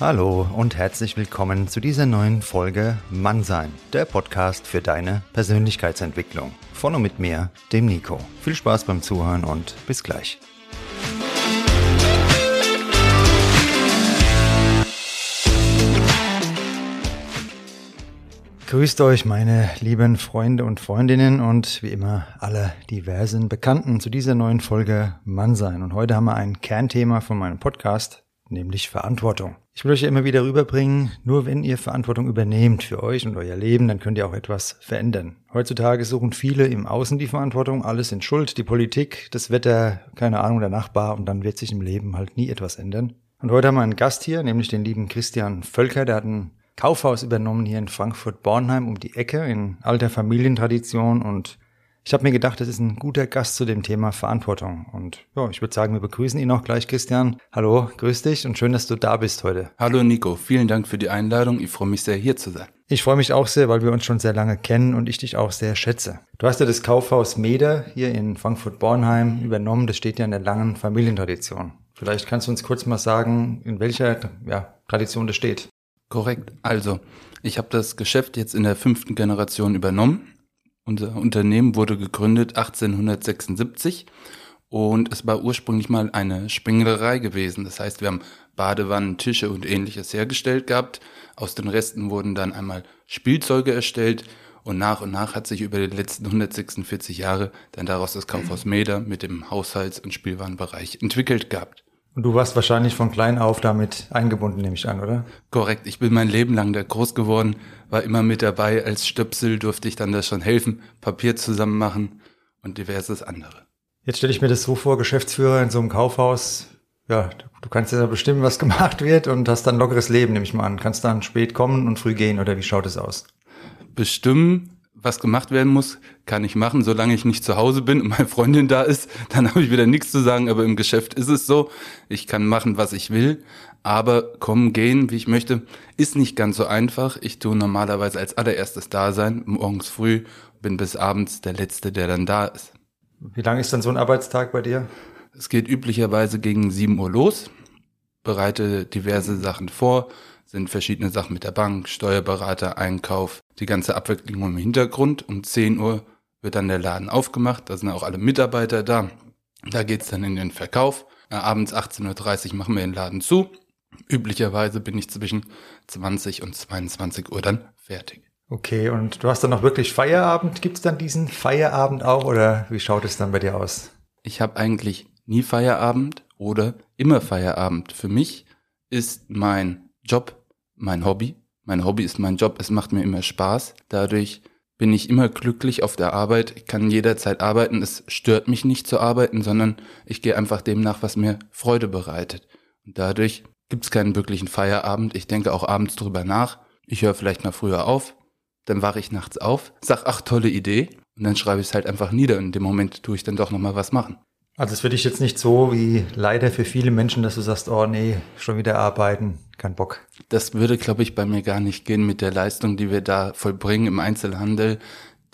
Hallo und herzlich willkommen zu dieser neuen Folge Mannsein, der Podcast für deine Persönlichkeitsentwicklung. Von und mit mir, dem Nico. Viel Spaß beim Zuhören und bis gleich. Grüßt euch, meine lieben Freunde und Freundinnen und wie immer alle diversen Bekannten zu dieser neuen Folge Mannsein. Und heute haben wir ein Kernthema von meinem Podcast, nämlich Verantwortung. Ich will euch ja immer wieder rüberbringen, nur wenn ihr Verantwortung übernehmt für euch und euer Leben, dann könnt ihr auch etwas verändern. Heutzutage suchen viele im Außen die Verantwortung, alles in Schuld, die Politik, das Wetter, keine Ahnung, der Nachbar und dann wird sich im Leben halt nie etwas ändern. Und heute haben wir einen Gast hier, nämlich den lieben Christian Völker, der hat ein Kaufhaus übernommen hier in Frankfurt-Bornheim um die Ecke in alter Familientradition und ich habe mir gedacht, das ist ein guter Gast zu dem Thema Verantwortung. Und ja, ich würde sagen, wir begrüßen ihn auch gleich, Christian. Hallo, grüß dich und schön, dass du da bist heute. Hallo Nico, vielen Dank für die Einladung. Ich freue mich sehr, hier zu sein. Ich freue mich auch sehr, weil wir uns schon sehr lange kennen und ich dich auch sehr schätze. Du hast ja das Kaufhaus Meder hier in Frankfurt-Bornheim übernommen. Das steht ja in der langen Familientradition. Vielleicht kannst du uns kurz mal sagen, in welcher ja, Tradition das steht. Korrekt. Also, ich habe das Geschäft jetzt in der fünften Generation übernommen. Unser Unternehmen wurde gegründet 1876 und es war ursprünglich mal eine Spenglerei gewesen. Das heißt, wir haben Badewannen, Tische und ähnliches hergestellt gehabt. Aus den Resten wurden dann einmal Spielzeuge erstellt und nach und nach hat sich über die letzten 146 Jahre dann daraus das Kaufhaus Meder mit dem Haushalts- und Spielwarenbereich entwickelt gehabt. Und du warst wahrscheinlich von klein auf damit eingebunden, nehme ich an, oder? Korrekt. Ich bin mein Leben lang da groß geworden, war immer mit dabei. Als Stöpsel durfte ich dann da schon helfen, Papier zusammen machen und diverses andere. Jetzt stelle ich mir das so vor, Geschäftsführer in so einem Kaufhaus. Ja, du kannst ja bestimmen, was gemacht wird und hast dann lockeres Leben, nehme ich mal an. Kannst dann spät kommen und früh gehen oder wie schaut es aus? Bestimmen was gemacht werden muss, kann ich machen, solange ich nicht zu Hause bin und meine Freundin da ist, dann habe ich wieder nichts zu sagen, aber im Geschäft ist es so, ich kann machen, was ich will, aber kommen, gehen, wie ich möchte, ist nicht ganz so einfach. Ich tue normalerweise als allererstes da sein, morgens früh, bin bis abends der Letzte, der dann da ist. Wie lang ist dann so ein Arbeitstag bei dir? Es geht üblicherweise gegen 7 Uhr los, bereite diverse Sachen vor, sind verschiedene Sachen mit der Bank, Steuerberater, Einkauf, die ganze Abwicklung im Hintergrund. Um 10 Uhr wird dann der Laden aufgemacht, da sind auch alle Mitarbeiter da. Da geht's dann in den Verkauf. Abends 18.30 Uhr machen wir den Laden zu. Üblicherweise bin ich zwischen 20 und 22 Uhr dann fertig. Okay, und du hast dann noch wirklich Feierabend? Gibt's dann diesen Feierabend auch oder wie schaut es dann bei dir aus? Ich habe eigentlich nie Feierabend oder immer Feierabend. Für mich ist mein Job mein Hobby. Mein Hobby ist mein Job. Es macht mir immer Spaß. Dadurch bin ich immer glücklich auf der Arbeit. Ich kann jederzeit arbeiten. Es stört mich nicht zu arbeiten, sondern ich gehe einfach dem nach, was mir Freude bereitet. Und dadurch gibt es keinen wirklichen Feierabend. Ich denke auch abends drüber nach. Ich höre vielleicht mal früher auf. Dann wache ich nachts auf, sag, ach, tolle Idee. Und dann schreibe ich es halt einfach nieder. Und in dem Moment tue ich dann doch nochmal was machen. Also es für dich jetzt nicht so wie leider für viele Menschen, dass du sagst, oh nee, schon wieder arbeiten, kein Bock. Das würde, glaube ich, bei mir gar nicht gehen mit der Leistung, die wir da vollbringen im Einzelhandel.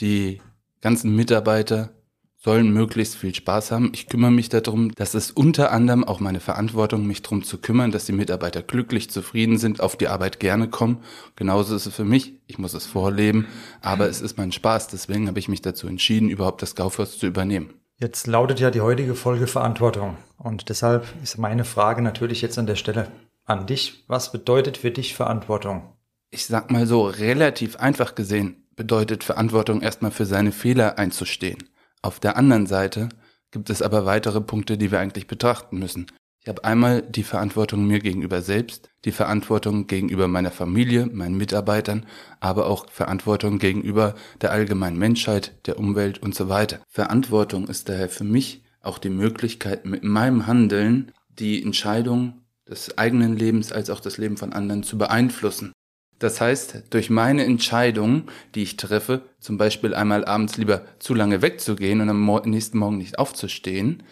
Die ganzen Mitarbeiter sollen möglichst viel Spaß haben. Ich kümmere mich darum, dass es unter anderem auch meine Verantwortung, mich darum zu kümmern, dass die Mitarbeiter glücklich, zufrieden sind, auf die Arbeit gerne kommen. Genauso ist es für mich. Ich muss es vorleben, aber es ist mein Spaß. Deswegen habe ich mich dazu entschieden, überhaupt das Kaufhaus zu übernehmen. Jetzt lautet ja die heutige Folge Verantwortung. Und deshalb ist meine Frage natürlich jetzt an der Stelle an dich. Was bedeutet für dich Verantwortung? Ich sag mal so, relativ einfach gesehen bedeutet Verantwortung erstmal für seine Fehler einzustehen. Auf der anderen Seite gibt es aber weitere Punkte, die wir eigentlich betrachten müssen. Ich habe einmal die Verantwortung mir gegenüber selbst, die Verantwortung gegenüber meiner Familie, meinen Mitarbeitern, aber auch Verantwortung gegenüber der allgemeinen Menschheit, der Umwelt und so weiter. Verantwortung ist daher für mich auch die Möglichkeit, mit meinem Handeln die Entscheidung des eigenen Lebens als auch das Leben von anderen zu beeinflussen. Das heißt, durch meine Entscheidung, die ich treffe, zum Beispiel einmal abends lieber zu lange wegzugehen und am nächsten Morgen nicht aufzustehen,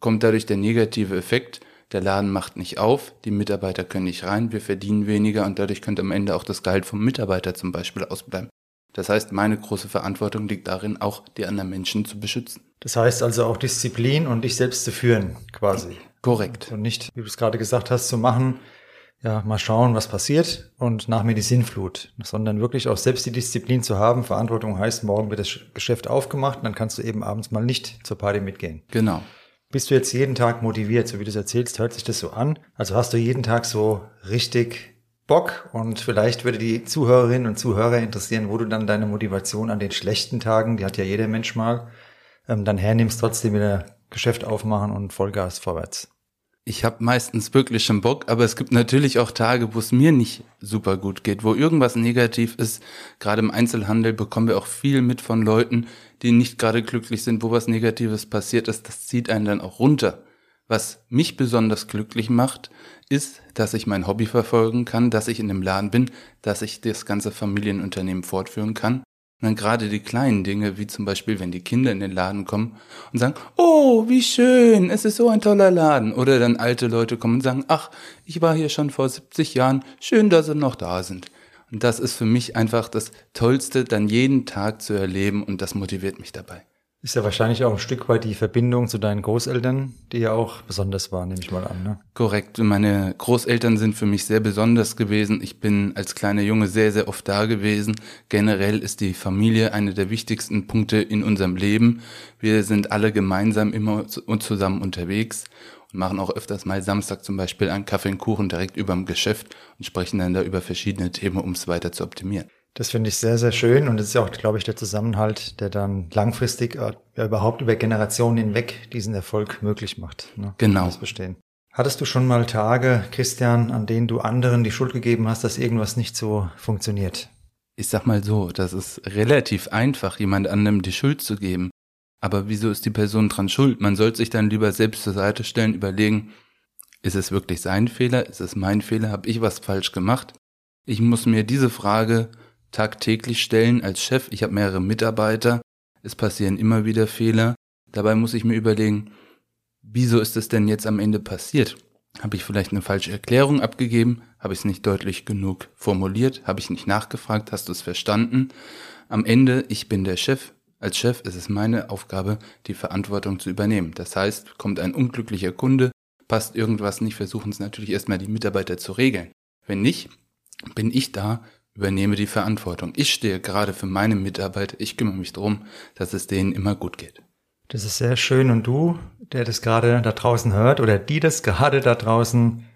kommt dadurch der negative Effekt, der Laden macht nicht auf, die Mitarbeiter können nicht rein, wir verdienen weniger und dadurch könnte am Ende auch das Gehalt vom Mitarbeiter zum Beispiel ausbleiben. Das heißt, meine große Verantwortung liegt darin, auch die anderen Menschen zu beschützen. Das heißt also auch Disziplin und dich selbst zu führen, quasi. Korrekt. Und nicht, wie du es gerade gesagt hast, zu machen, ja, mal schauen, was passiert und nach mir die Sinnflut, sondern wirklich auch selbst die Disziplin zu haben. Verantwortung heißt, morgen wird das Geschäft aufgemacht und dann kannst du eben abends mal nicht zur Party mitgehen. Genau. Bist du jetzt jeden Tag motiviert, so wie du es erzählst, hört sich das so an? Also hast du jeden Tag so richtig Bock und vielleicht würde die Zuhörerinnen und Zuhörer interessieren, wo du dann deine Motivation an den schlechten Tagen, die hat ja jeder Mensch mal, ähm, dann hernimmst, trotzdem wieder Geschäft aufmachen und Vollgas vorwärts. Ich habe meistens wirklich schon Bock, aber es gibt natürlich auch Tage, wo es mir nicht super gut geht, wo irgendwas negativ ist. Gerade im Einzelhandel bekommen wir auch viel mit von Leuten, die nicht gerade glücklich sind, wo was Negatives passiert ist. Das zieht einen dann auch runter. Was mich besonders glücklich macht, ist, dass ich mein Hobby verfolgen kann, dass ich in dem Laden bin, dass ich das ganze Familienunternehmen fortführen kann und dann gerade die kleinen Dinge, wie zum Beispiel, wenn die Kinder in den Laden kommen und sagen, oh, wie schön, es ist so ein toller Laden. Oder dann alte Leute kommen und sagen, ach, ich war hier schon vor 70 Jahren, schön, dass sie noch da sind. Und das ist für mich einfach das Tollste, dann jeden Tag zu erleben und das motiviert mich dabei. Ist ja wahrscheinlich auch ein Stück weit die Verbindung zu deinen Großeltern, die ja auch besonders war, nehme ich mal an. Ne? Korrekt. Meine Großeltern sind für mich sehr besonders gewesen. Ich bin als kleiner Junge sehr, sehr oft da gewesen. Generell ist die Familie eine der wichtigsten Punkte in unserem Leben. Wir sind alle gemeinsam immer und zusammen unterwegs und machen auch öfters mal Samstag zum Beispiel einen Kaffee und Kuchen direkt über dem Geschäft und sprechen dann da über verschiedene Themen, um es weiter zu optimieren. Das finde ich sehr, sehr schön und das ist ja auch, glaube ich, der Zusammenhalt, der dann langfristig äh, ja, überhaupt über Generationen hinweg diesen Erfolg möglich macht. Ne? Genau. Das bestehen. Hattest du schon mal Tage, Christian, an denen du anderen die Schuld gegeben hast, dass irgendwas nicht so funktioniert? Ich sag mal so, das ist relativ einfach, jemand anderem die Schuld zu geben. Aber wieso ist die Person dran schuld? Man sollte sich dann lieber selbst zur Seite stellen, überlegen, ist es wirklich sein Fehler? Ist es mein Fehler? Habe ich was falsch gemacht? Ich muss mir diese Frage tagtäglich stellen als Chef. Ich habe mehrere Mitarbeiter. Es passieren immer wieder Fehler. Dabei muss ich mir überlegen, wieso ist es denn jetzt am Ende passiert? Habe ich vielleicht eine falsche Erklärung abgegeben? Habe ich es nicht deutlich genug formuliert? Habe ich nicht nachgefragt? Hast du es verstanden? Am Ende, ich bin der Chef. Als Chef ist es meine Aufgabe, die Verantwortung zu übernehmen. Das heißt, kommt ein unglücklicher Kunde, passt irgendwas nicht, versuchen es natürlich erstmal die Mitarbeiter zu regeln. Wenn nicht, bin ich da übernehme die Verantwortung. Ich stehe gerade für meine Mitarbeiter, ich kümmere mich darum, dass es denen immer gut geht. Das ist sehr schön. Und du, der das gerade da draußen hört oder die das gerade da draußen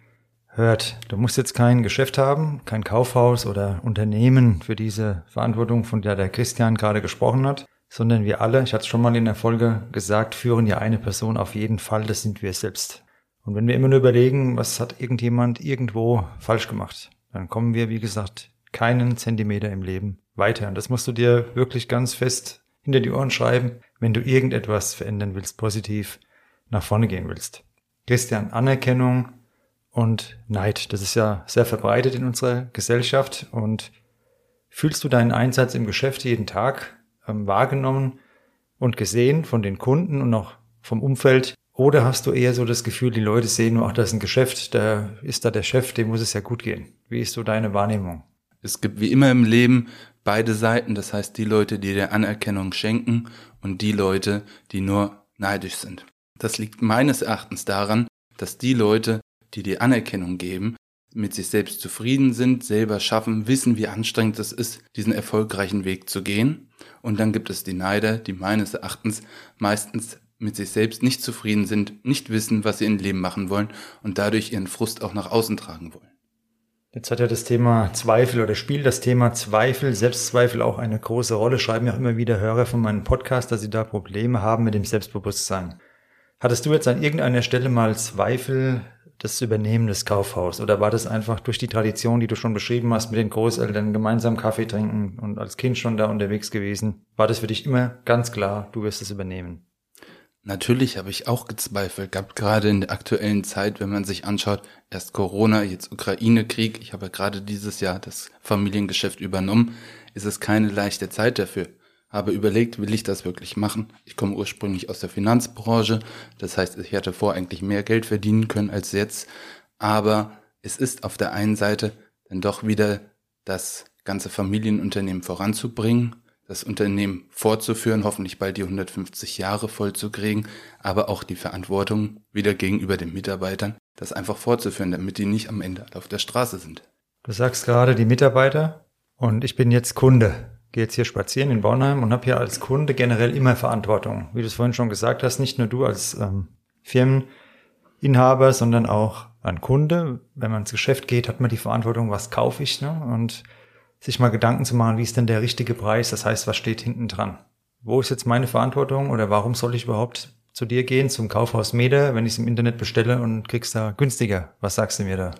hört, du musst jetzt kein Geschäft haben, kein Kaufhaus oder Unternehmen für diese Verantwortung, von der der Christian gerade gesprochen hat, sondern wir alle, ich hatte es schon mal in der Folge gesagt, führen ja eine Person auf jeden Fall, das sind wir selbst. Und wenn wir immer nur überlegen, was hat irgendjemand irgendwo falsch gemacht, dann kommen wir, wie gesagt, keinen Zentimeter im Leben weiter. Und das musst du dir wirklich ganz fest hinter die Ohren schreiben, wenn du irgendetwas verändern willst, positiv nach vorne gehen willst. Christian, Anerkennung und Neid, das ist ja sehr verbreitet in unserer Gesellschaft. Und fühlst du deinen Einsatz im Geschäft jeden Tag ähm, wahrgenommen und gesehen von den Kunden und auch vom Umfeld? Oder hast du eher so das Gefühl, die Leute sehen nur, ach, das ist ein Geschäft, da ist da der Chef, dem muss es ja gut gehen. Wie ist so deine Wahrnehmung? Es gibt wie immer im Leben beide Seiten, das heißt die Leute, die der Anerkennung schenken und die Leute, die nur neidisch sind. Das liegt meines Erachtens daran, dass die Leute, die die Anerkennung geben, mit sich selbst zufrieden sind, selber schaffen, wissen, wie anstrengend es ist, diesen erfolgreichen Weg zu gehen. Und dann gibt es die Neider, die meines Erachtens meistens mit sich selbst nicht zufrieden sind, nicht wissen, was sie im Leben machen wollen und dadurch ihren Frust auch nach außen tragen wollen. Jetzt hat ja das Thema Zweifel oder spielt das Thema Zweifel, Selbstzweifel auch eine große Rolle. Schreiben ja auch immer wieder Hörer von meinem Podcast, dass sie da Probleme haben mit dem Selbstbewusstsein. Hattest du jetzt an irgendeiner Stelle mal Zweifel, das Übernehmen des Kaufhaus? Oder war das einfach durch die Tradition, die du schon beschrieben hast, mit den Großeltern gemeinsam Kaffee trinken und als Kind schon da unterwegs gewesen? War das für dich immer ganz klar, du wirst es übernehmen? Natürlich habe ich auch gezweifelt. Gehabt, gerade in der aktuellen Zeit, wenn man sich anschaut, erst Corona, jetzt Ukraine-Krieg, ich habe gerade dieses Jahr das Familiengeschäft übernommen, ist es keine leichte Zeit dafür. Habe überlegt, will ich das wirklich machen? Ich komme ursprünglich aus der Finanzbranche, das heißt, ich hätte vor eigentlich mehr Geld verdienen können als jetzt, aber es ist auf der einen Seite dann doch wieder das ganze Familienunternehmen voranzubringen das Unternehmen fortzuführen, hoffentlich bald die 150 Jahre voll zu kriegen, aber auch die Verantwortung wieder gegenüber den Mitarbeitern, das einfach fortzuführen, damit die nicht am Ende auf der Straße sind. Du sagst gerade die Mitarbeiter und ich bin jetzt Kunde. Gehe jetzt hier spazieren in Bornheim und habe hier als Kunde generell immer Verantwortung. Wie du es vorhin schon gesagt hast, nicht nur du als ähm, Firmeninhaber, sondern auch ein Kunde. Wenn man ins Geschäft geht, hat man die Verantwortung, was kaufe ich, ne? Und sich mal Gedanken zu machen, wie ist denn der richtige Preis? Das heißt, was steht hinten dran? Wo ist jetzt meine Verantwortung oder warum soll ich überhaupt zu dir gehen, zum Kaufhaus Meder, wenn ich es im Internet bestelle und kriegst da günstiger. Was sagst du mir da?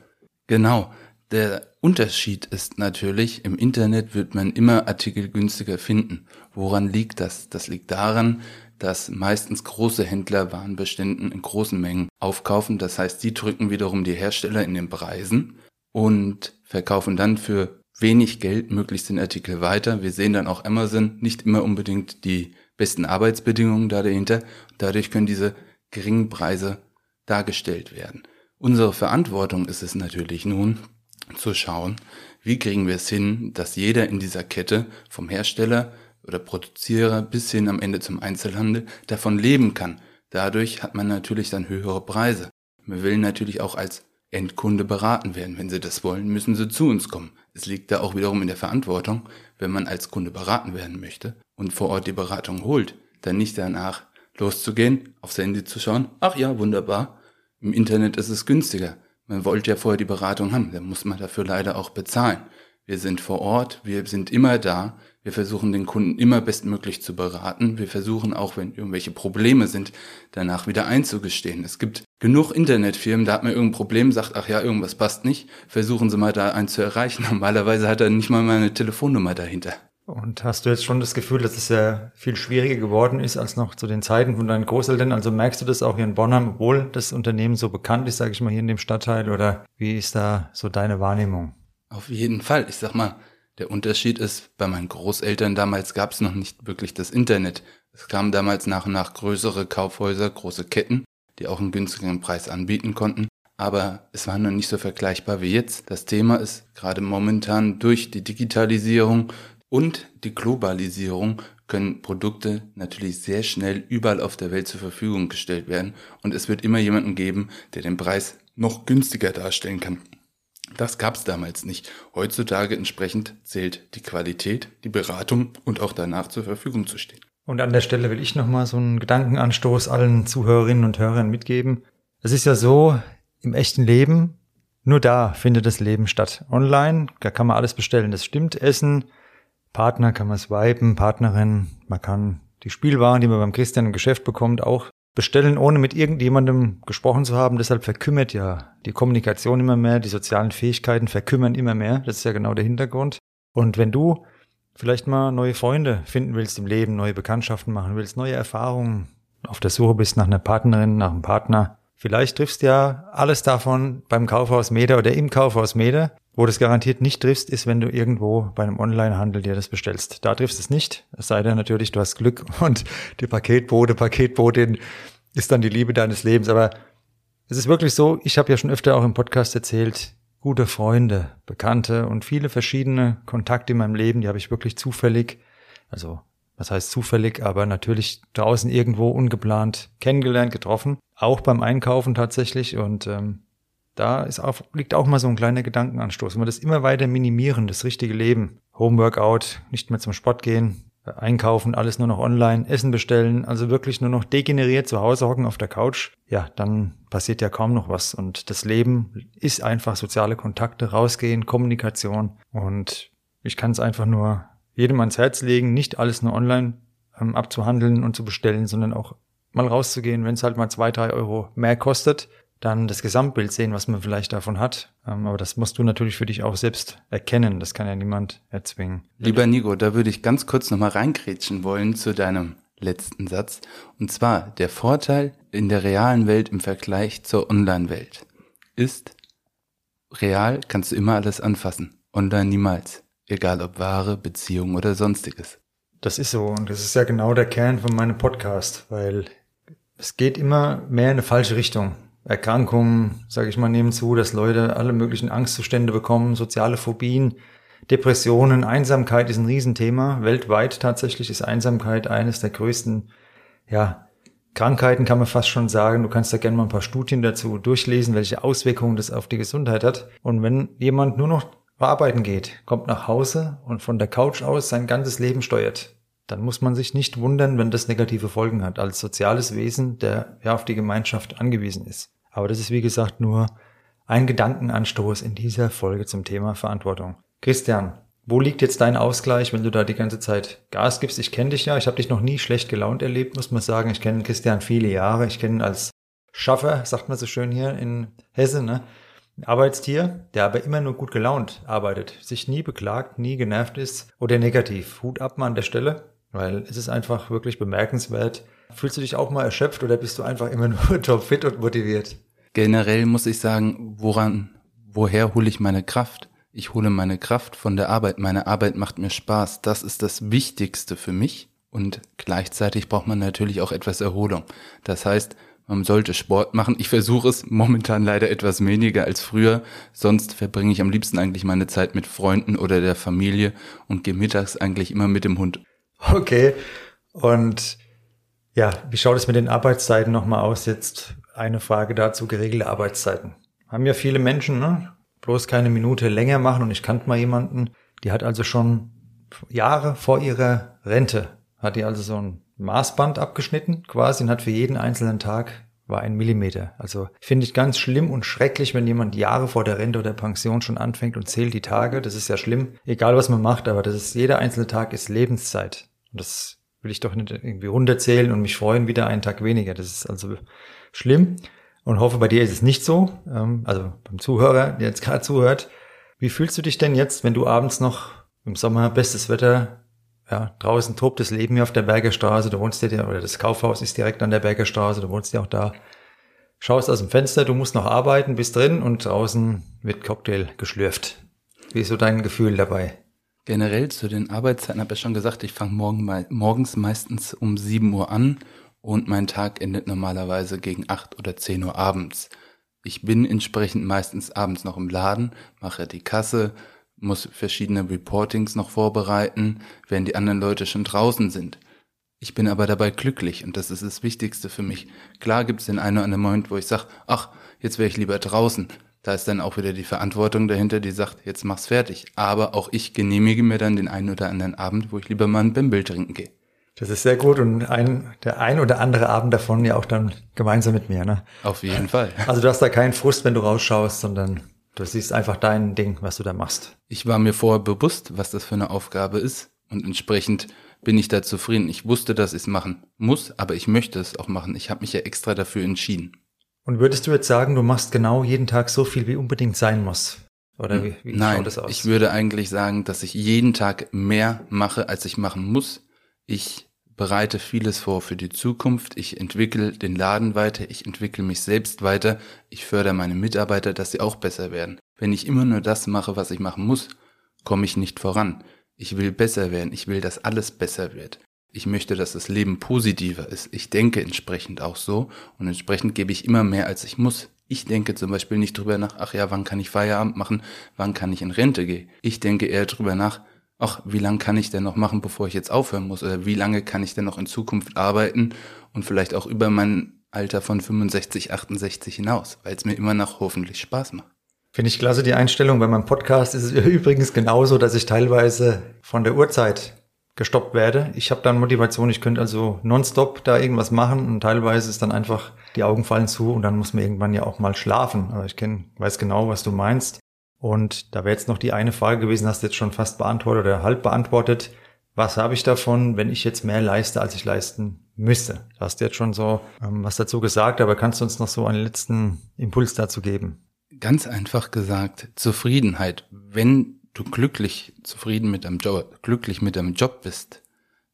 Genau. Der Unterschied ist natürlich, im Internet wird man immer Artikel günstiger finden. Woran liegt das? Das liegt daran, dass meistens große Händler Warenbeständen in großen Mengen aufkaufen. Das heißt, die drücken wiederum die Hersteller in den Preisen und verkaufen dann für wenig Geld möglichst den Artikel weiter. Wir sehen dann auch Amazon nicht immer unbedingt die besten Arbeitsbedingungen da dahinter. Dadurch können diese geringen Preise dargestellt werden. Unsere Verantwortung ist es natürlich nun, zu schauen, wie kriegen wir es hin, dass jeder in dieser Kette vom Hersteller oder Produzierer bis hin am Ende zum Einzelhandel davon leben kann. Dadurch hat man natürlich dann höhere Preise. Wir will natürlich auch als Endkunde beraten werden. Wenn Sie das wollen, müssen Sie zu uns kommen. Es liegt da auch wiederum in der Verantwortung, wenn man als Kunde beraten werden möchte und vor Ort die Beratung holt, dann nicht danach loszugehen, aufs Handy zu schauen, ach ja, wunderbar, im Internet ist es günstiger. Man wollte ja vorher die Beratung haben, dann muss man dafür leider auch bezahlen. Wir sind vor Ort, wir sind immer da, wir versuchen den Kunden immer bestmöglich zu beraten. Wir versuchen auch, wenn irgendwelche Probleme sind, danach wieder einzugestehen. Es gibt genug Internetfirmen, da hat man irgendein Problem, sagt, ach ja, irgendwas passt nicht, versuchen Sie mal da einen zu erreichen. Normalerweise hat er nicht mal meine Telefonnummer dahinter. Und hast du jetzt schon das Gefühl, dass es ja viel schwieriger geworden ist als noch zu den Zeiten von deinen Großeltern? Also merkst du das auch hier in Bonn, obwohl das Unternehmen so bekannt ist, sage ich mal, hier in dem Stadtteil? Oder wie ist da so deine Wahrnehmung? Auf jeden Fall. Ich sag mal, der Unterschied ist, bei meinen Großeltern damals gab es noch nicht wirklich das Internet. Es kamen damals nach und nach größere Kaufhäuser, große Ketten, die auch einen günstigeren Preis anbieten konnten. Aber es war noch nicht so vergleichbar wie jetzt. Das Thema ist gerade momentan durch die Digitalisierung, und die Globalisierung können Produkte natürlich sehr schnell überall auf der Welt zur Verfügung gestellt werden und es wird immer jemanden geben, der den Preis noch günstiger darstellen kann. Das gab es damals nicht. Heutzutage entsprechend zählt die Qualität, die Beratung und auch danach zur Verfügung zu stehen. Und an der Stelle will ich nochmal so einen Gedankenanstoß allen Zuhörerinnen und Hörern mitgeben. Es ist ja so, im echten Leben, nur da findet das Leben statt. Online, da kann man alles bestellen. Das stimmt. Essen, Partner kann man swipen, Partnerin, man kann die Spielwaren, die man beim Christian im Geschäft bekommt, auch bestellen, ohne mit irgendjemandem gesprochen zu haben. Deshalb verkümmert ja die Kommunikation immer mehr, die sozialen Fähigkeiten verkümmern immer mehr. Das ist ja genau der Hintergrund. Und wenn du vielleicht mal neue Freunde finden willst im Leben, neue Bekanntschaften machen willst, neue Erfahrungen, auf der Suche bist nach einer Partnerin, nach einem Partner, vielleicht triffst du ja alles davon beim Kaufhaus Meder oder im Kaufhaus Meder wo du es garantiert nicht triffst, ist, wenn du irgendwo bei einem Online-Handel dir das bestellst. Da triffst es nicht. Es sei denn natürlich, du hast Glück und die Paketbote, Paketbotin ist dann die Liebe deines Lebens. Aber es ist wirklich so, ich habe ja schon öfter auch im Podcast erzählt, gute Freunde, Bekannte und viele verschiedene Kontakte in meinem Leben, die habe ich wirklich zufällig, also was heißt zufällig, aber natürlich draußen irgendwo ungeplant kennengelernt, getroffen. Auch beim Einkaufen tatsächlich. Und ähm, da ist auch, liegt auch mal so ein kleiner Gedankenanstoß. Wenn wir das immer weiter minimieren, das richtige Leben, Homeworkout, nicht mehr zum Sport gehen, einkaufen, alles nur noch online, Essen bestellen, also wirklich nur noch degeneriert zu Hause hocken auf der Couch, ja, dann passiert ja kaum noch was. Und das Leben ist einfach soziale Kontakte, rausgehen, Kommunikation. Und ich kann es einfach nur jedem ans Herz legen, nicht alles nur online ähm, abzuhandeln und zu bestellen, sondern auch mal rauszugehen, wenn es halt mal zwei, drei Euro mehr kostet, dann das Gesamtbild sehen, was man vielleicht davon hat. Ähm, aber das musst du natürlich für dich auch selbst erkennen. Das kann ja niemand erzwingen. Lieber Nico, da würde ich ganz kurz nochmal reingrätschen wollen zu deinem letzten Satz. Und zwar der Vorteil in der realen Welt im Vergleich zur Online-Welt ist, real kannst du immer alles anfassen, online niemals. Egal ob Ware, Beziehung oder sonstiges. Das ist so und das ist ja genau der Kern von meinem Podcast, weil es geht immer mehr in eine falsche Richtung. Erkrankungen, sage ich mal, nehmen zu, dass Leute alle möglichen Angstzustände bekommen, soziale Phobien, Depressionen, Einsamkeit ist ein Riesenthema. Weltweit tatsächlich ist Einsamkeit eines der größten ja, Krankheiten kann man fast schon sagen. Du kannst da gerne mal ein paar Studien dazu durchlesen, welche Auswirkungen das auf die Gesundheit hat. Und wenn jemand nur noch arbeiten geht, kommt nach Hause und von der Couch aus sein ganzes Leben steuert, dann muss man sich nicht wundern, wenn das negative Folgen hat, als soziales Wesen, der ja auf die Gemeinschaft angewiesen ist. Aber das ist wie gesagt nur ein Gedankenanstoß in dieser Folge zum Thema Verantwortung. Christian, wo liegt jetzt dein Ausgleich, wenn du da die ganze Zeit Gas gibst? Ich kenne dich ja, ich habe dich noch nie schlecht gelaunt erlebt, muss man sagen. Ich kenne Christian viele Jahre. Ich kenne ihn als Schaffer, sagt man so schön hier in Hesse, ne? Arbeitstier, der aber immer nur gut gelaunt arbeitet, sich nie beklagt, nie genervt ist oder negativ. Hut ab mal an der Stelle, weil es ist einfach wirklich bemerkenswert. Fühlst du dich auch mal erschöpft oder bist du einfach immer nur topfit und motiviert? Generell muss ich sagen, woran, woher hole ich meine Kraft? Ich hole meine Kraft von der Arbeit. Meine Arbeit macht mir Spaß. Das ist das Wichtigste für mich. Und gleichzeitig braucht man natürlich auch etwas Erholung. Das heißt, man sollte Sport machen. Ich versuche es momentan leider etwas weniger als früher. Sonst verbringe ich am liebsten eigentlich meine Zeit mit Freunden oder der Familie und gehe mittags eigentlich immer mit dem Hund. Okay. Und ja, wie schaut es mit den Arbeitszeiten nochmal aus? Jetzt eine Frage dazu, geregelte Arbeitszeiten. Haben ja viele Menschen, ne? Bloß keine Minute länger machen. Und ich kannte mal jemanden, die hat also schon Jahre vor ihrer Rente, hat die also so ein Maßband abgeschnitten quasi und hat für jeden einzelnen Tag war ein Millimeter. Also finde ich ganz schlimm und schrecklich, wenn jemand Jahre vor der Rente oder Pension schon anfängt und zählt die Tage. Das ist ja schlimm, egal was man macht, aber das ist jeder einzelne Tag ist Lebenszeit. Und das will ich doch nicht irgendwie runterzählen und mich freuen, wieder einen Tag weniger. Das ist also schlimm und hoffe, bei dir ist es nicht so. Ähm, also beim Zuhörer, der jetzt gerade zuhört. Wie fühlst du dich denn jetzt, wenn du abends noch im Sommer bestes Wetter ja, draußen tobt das Leben hier auf der Bergerstraße, du wohnst ja, oder das Kaufhaus ist direkt an der Bergerstraße, du wohnst ja auch da. Schaust aus dem Fenster, du musst noch arbeiten, bist drin und draußen wird Cocktail geschlürft. Wie ist so dein Gefühl dabei? Generell zu den Arbeitszeiten habe ich schon gesagt, ich fange morgen, morgens meistens um 7 Uhr an und mein Tag endet normalerweise gegen 8 oder 10 Uhr abends. Ich bin entsprechend meistens abends noch im Laden, mache die Kasse, muss verschiedene Reportings noch vorbereiten, während die anderen Leute schon draußen sind. Ich bin aber dabei glücklich und das ist das Wichtigste für mich. Klar gibt es den einen oder anderen Moment, wo ich sage, ach, jetzt wäre ich lieber draußen. Da ist dann auch wieder die Verantwortung dahinter, die sagt, jetzt mach's fertig. Aber auch ich genehmige mir dann den einen oder anderen Abend, wo ich lieber mal ein Bimbel trinken gehe. Das ist sehr gut und ein, der ein oder andere Abend davon ja auch dann gemeinsam mit mir, ne? Auf jeden Fall. Also du hast da keinen Frust, wenn du rausschaust, sondern Du siehst einfach dein Ding, was du da machst. Ich war mir vorher bewusst, was das für eine Aufgabe ist und entsprechend bin ich da zufrieden. Ich wusste, dass ich es machen muss, aber ich möchte es auch machen. Ich habe mich ja extra dafür entschieden. Und würdest du jetzt sagen, du machst genau jeden Tag so viel, wie unbedingt sein muss? Oder wie, wie Nein, schaut das aus? Ich würde eigentlich sagen, dass ich jeden Tag mehr mache, als ich machen muss. Ich bereite vieles vor für die Zukunft, ich entwickle den Laden weiter, ich entwickle mich selbst weiter, ich fördere meine Mitarbeiter, dass sie auch besser werden. Wenn ich immer nur das mache, was ich machen muss, komme ich nicht voran. Ich will besser werden, ich will, dass alles besser wird. Ich möchte, dass das Leben positiver ist. Ich denke entsprechend auch so und entsprechend gebe ich immer mehr, als ich muss. Ich denke zum Beispiel nicht drüber nach, ach ja, wann kann ich Feierabend machen, wann kann ich in Rente gehen. Ich denke eher drüber nach, ach, wie lange kann ich denn noch machen, bevor ich jetzt aufhören muss? Oder wie lange kann ich denn noch in Zukunft arbeiten und vielleicht auch über mein Alter von 65, 68 hinaus, weil es mir immer noch hoffentlich Spaß macht. Finde ich klasse die Einstellung. Bei meinem Podcast ist es übrigens genauso, dass ich teilweise von der Uhrzeit gestoppt werde. Ich habe dann Motivation, ich könnte also nonstop da irgendwas machen und teilweise ist dann einfach die Augen fallen zu und dann muss man irgendwann ja auch mal schlafen. Aber ich kenn, weiß genau, was du meinst. Und da wäre jetzt noch die eine Frage gewesen, hast du jetzt schon fast beantwortet oder halb beantwortet. Was habe ich davon, wenn ich jetzt mehr leiste, als ich leisten müsste? Du hast jetzt schon so ähm, was dazu gesagt, aber kannst du uns noch so einen letzten Impuls dazu geben? Ganz einfach gesagt, Zufriedenheit. Wenn du glücklich, zufrieden mit deinem Job, glücklich mit deinem Job bist,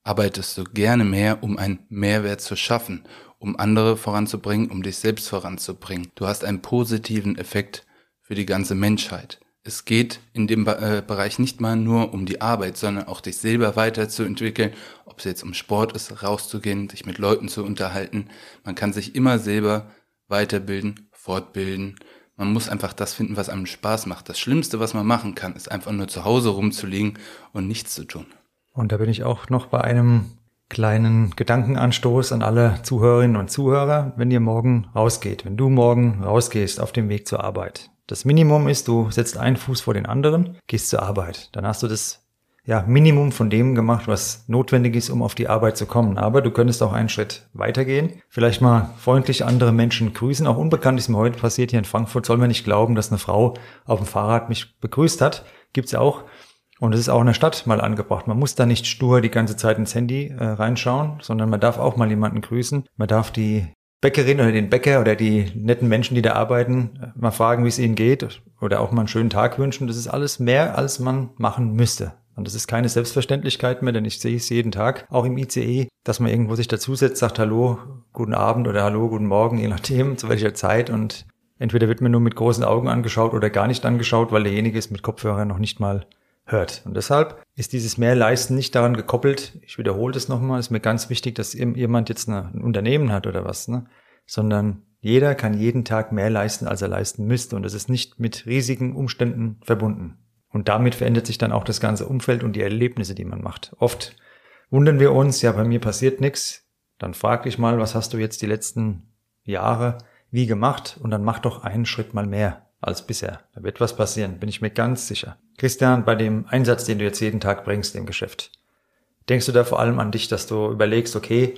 arbeitest du gerne mehr, um einen Mehrwert zu schaffen, um andere voranzubringen, um dich selbst voranzubringen. Du hast einen positiven Effekt für die ganze Menschheit. Es geht in dem äh, Bereich nicht mal nur um die Arbeit, sondern auch dich selber weiterzuentwickeln, ob es jetzt um Sport ist, rauszugehen, sich mit Leuten zu unterhalten. Man kann sich immer selber weiterbilden, fortbilden. Man muss einfach das finden, was einem Spaß macht. Das Schlimmste, was man machen kann, ist einfach nur zu Hause rumzuliegen und nichts zu tun. Und da bin ich auch noch bei einem kleinen Gedankenanstoß an alle Zuhörerinnen und Zuhörer, wenn ihr morgen rausgeht, wenn du morgen rausgehst auf dem Weg zur Arbeit. Das Minimum ist, du setzt einen Fuß vor den anderen, gehst zur Arbeit. Dann hast du das ja, Minimum von dem gemacht, was notwendig ist, um auf die Arbeit zu kommen. Aber du könntest auch einen Schritt weitergehen. Vielleicht mal freundlich andere Menschen grüßen. Auch unbekannt ist mir heute passiert hier in Frankfurt. Soll man nicht glauben, dass eine Frau auf dem Fahrrad mich begrüßt hat. Gibt's ja auch. Und es ist auch in der Stadt mal angebracht. Man muss da nicht stur die ganze Zeit ins Handy äh, reinschauen, sondern man darf auch mal jemanden grüßen. Man darf die Bäckerin oder den Bäcker oder die netten Menschen, die da arbeiten, mal fragen, wie es ihnen geht oder auch mal einen schönen Tag wünschen. Das ist alles mehr, als man machen müsste. Und das ist keine Selbstverständlichkeit mehr, denn ich sehe es jeden Tag, auch im ICE, dass man irgendwo sich dazusetzt, sagt Hallo, guten Abend oder Hallo, guten Morgen, je nachdem, zu welcher Zeit. Und entweder wird man nur mit großen Augen angeschaut oder gar nicht angeschaut, weil derjenige es mit Kopfhörer noch nicht mal hört. Und deshalb ist dieses Mehrleisten nicht daran gekoppelt, ich wiederhole das nochmal, ist mir ganz wichtig, dass jemand jetzt ein Unternehmen hat oder was, ne? sondern jeder kann jeden Tag mehr leisten, als er leisten müsste. Und das ist nicht mit riesigen Umständen verbunden. Und damit verändert sich dann auch das ganze Umfeld und die Erlebnisse, die man macht. Oft wundern wir uns, ja, bei mir passiert nichts. Dann frag dich mal, was hast du jetzt die letzten Jahre wie gemacht? Und dann mach doch einen Schritt mal mehr als bisher. Da wird was passieren, bin ich mir ganz sicher. Christian, bei dem Einsatz, den du jetzt jeden Tag bringst im Geschäft, denkst du da vor allem an dich, dass du überlegst, okay,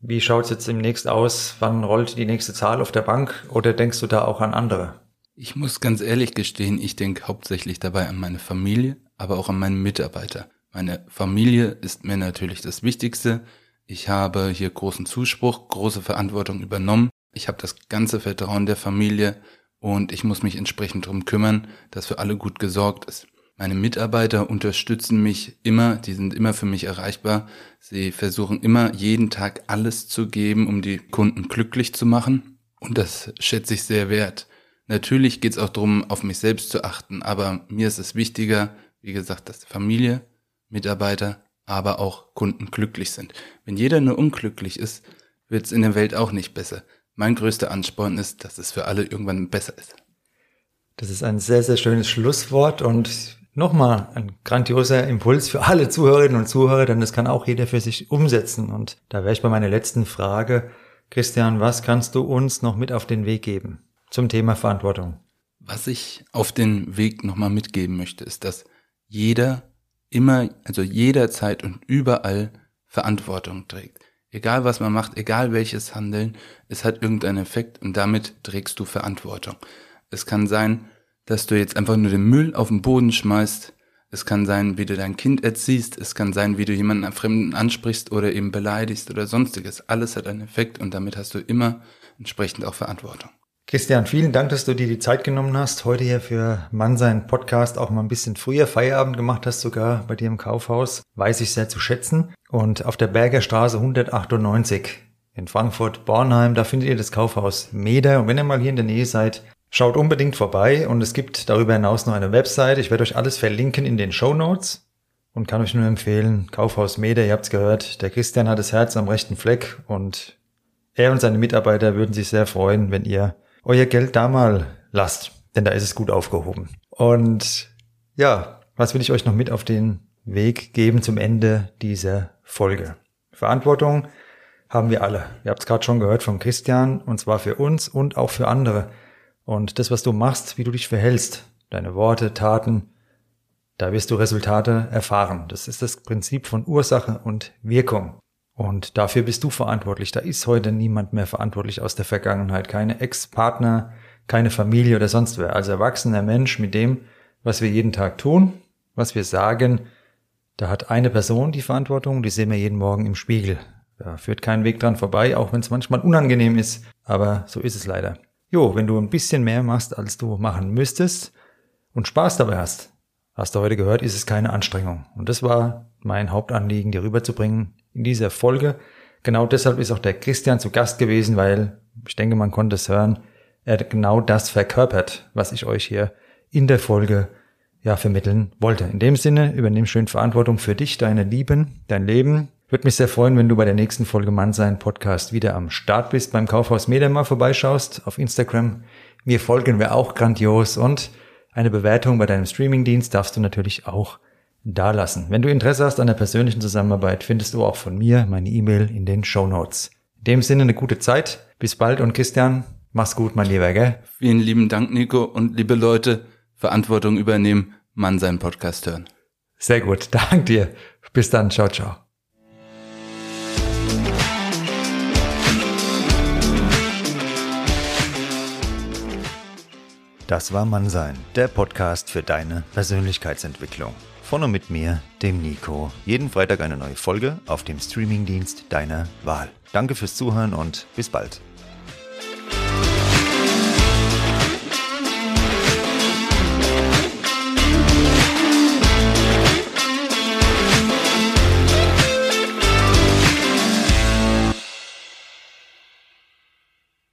wie schaut's jetzt demnächst aus? Wann rollt die nächste Zahl auf der Bank? Oder denkst du da auch an andere? Ich muss ganz ehrlich gestehen, ich denke hauptsächlich dabei an meine Familie, aber auch an meinen Mitarbeiter. Meine Familie ist mir natürlich das Wichtigste. Ich habe hier großen Zuspruch, große Verantwortung übernommen. Ich habe das ganze Vertrauen der Familie und ich muss mich entsprechend darum kümmern, dass für alle gut gesorgt ist. Meine Mitarbeiter unterstützen mich immer, die sind immer für mich erreichbar. Sie versuchen immer jeden Tag alles zu geben, um die Kunden glücklich zu machen. Und das schätze ich sehr wert. Natürlich geht es auch darum, auf mich selbst zu achten, aber mir ist es wichtiger, wie gesagt, dass Familie, Mitarbeiter, aber auch Kunden glücklich sind. Wenn jeder nur unglücklich ist, wird es in der Welt auch nicht besser. Mein größter Ansporn ist, dass es für alle irgendwann besser ist. Das ist ein sehr, sehr schönes Schlusswort und nochmal ein grandioser Impuls für alle Zuhörerinnen und Zuhörer, denn das kann auch jeder für sich umsetzen. Und da wäre ich bei meiner letzten Frage. Christian, was kannst du uns noch mit auf den Weg geben? zum Thema Verantwortung. Was ich auf den Weg nochmal mitgeben möchte, ist, dass jeder immer, also jederzeit und überall Verantwortung trägt. Egal was man macht, egal welches Handeln, es hat irgendeinen Effekt und damit trägst du Verantwortung. Es kann sein, dass du jetzt einfach nur den Müll auf den Boden schmeißt. Es kann sein, wie du dein Kind erziehst. Es kann sein, wie du jemanden Fremden ansprichst oder eben beleidigst oder sonstiges. Alles hat einen Effekt und damit hast du immer entsprechend auch Verantwortung. Christian, vielen Dank, dass du dir die Zeit genommen hast, heute hier für Mannsein Podcast auch mal ein bisschen früher Feierabend gemacht hast, sogar bei dir im Kaufhaus. Weiß ich sehr zu schätzen. Und auf der Berger Straße 198 in Frankfurt-Bornheim, da findet ihr das Kaufhaus Meder. Und wenn ihr mal hier in der Nähe seid, schaut unbedingt vorbei. Und es gibt darüber hinaus noch eine Website. Ich werde euch alles verlinken in den Show Notes und kann euch nur empfehlen, Kaufhaus Meder, ihr habt's gehört, der Christian hat das Herz am rechten Fleck und er und seine Mitarbeiter würden sich sehr freuen, wenn ihr euer Geld da mal lasst, denn da ist es gut aufgehoben. Und ja, was will ich euch noch mit auf den Weg geben zum Ende dieser Folge? Verantwortung haben wir alle. Ihr habt es gerade schon gehört von Christian, und zwar für uns und auch für andere. Und das, was du machst, wie du dich verhältst, deine Worte, Taten, da wirst du Resultate erfahren. Das ist das Prinzip von Ursache und Wirkung. Und dafür bist du verantwortlich. Da ist heute niemand mehr verantwortlich aus der Vergangenheit. Keine Ex-Partner, keine Familie oder sonst wer. Als erwachsener Mensch mit dem, was wir jeden Tag tun, was wir sagen, da hat eine Person die Verantwortung, die sehen wir jeden Morgen im Spiegel. Da führt kein Weg dran vorbei, auch wenn es manchmal unangenehm ist. Aber so ist es leider. Jo, wenn du ein bisschen mehr machst, als du machen müsstest und Spaß dabei hast, hast du heute gehört, ist es keine Anstrengung. Und das war mein Hauptanliegen, dir rüberzubringen in dieser Folge. Genau deshalb ist auch der Christian zu Gast gewesen, weil ich denke, man konnte es hören. Er hat genau das verkörpert, was ich euch hier in der Folge ja vermitteln wollte. In dem Sinne, übernimm schön Verantwortung für dich, deine Lieben, dein Leben. Würde mich sehr freuen, wenn du bei der nächsten Folge Mannsein Podcast wieder am Start bist, beim Kaufhaus Media mal vorbeischaust auf Instagram. Mir folgen wir auch grandios und eine Bewertung bei deinem Streamingdienst darfst du natürlich auch dalassen. Wenn du Interesse hast an der persönlichen Zusammenarbeit, findest du auch von mir meine E-Mail in den Show Notes. In dem Sinne eine gute Zeit. Bis bald und Christian, mach's gut, mein Lieber, gell? Vielen lieben Dank, Nico. Und liebe Leute, Verantwortung übernehmen, Mann seinen Podcast hören. Sehr gut, danke dir. Bis dann, ciao, ciao. Das war Mannsein, der Podcast für deine Persönlichkeitsentwicklung. Von und mit mir, dem Nico. Jeden Freitag eine neue Folge auf dem Streamingdienst deiner Wahl. Danke fürs Zuhören und bis bald.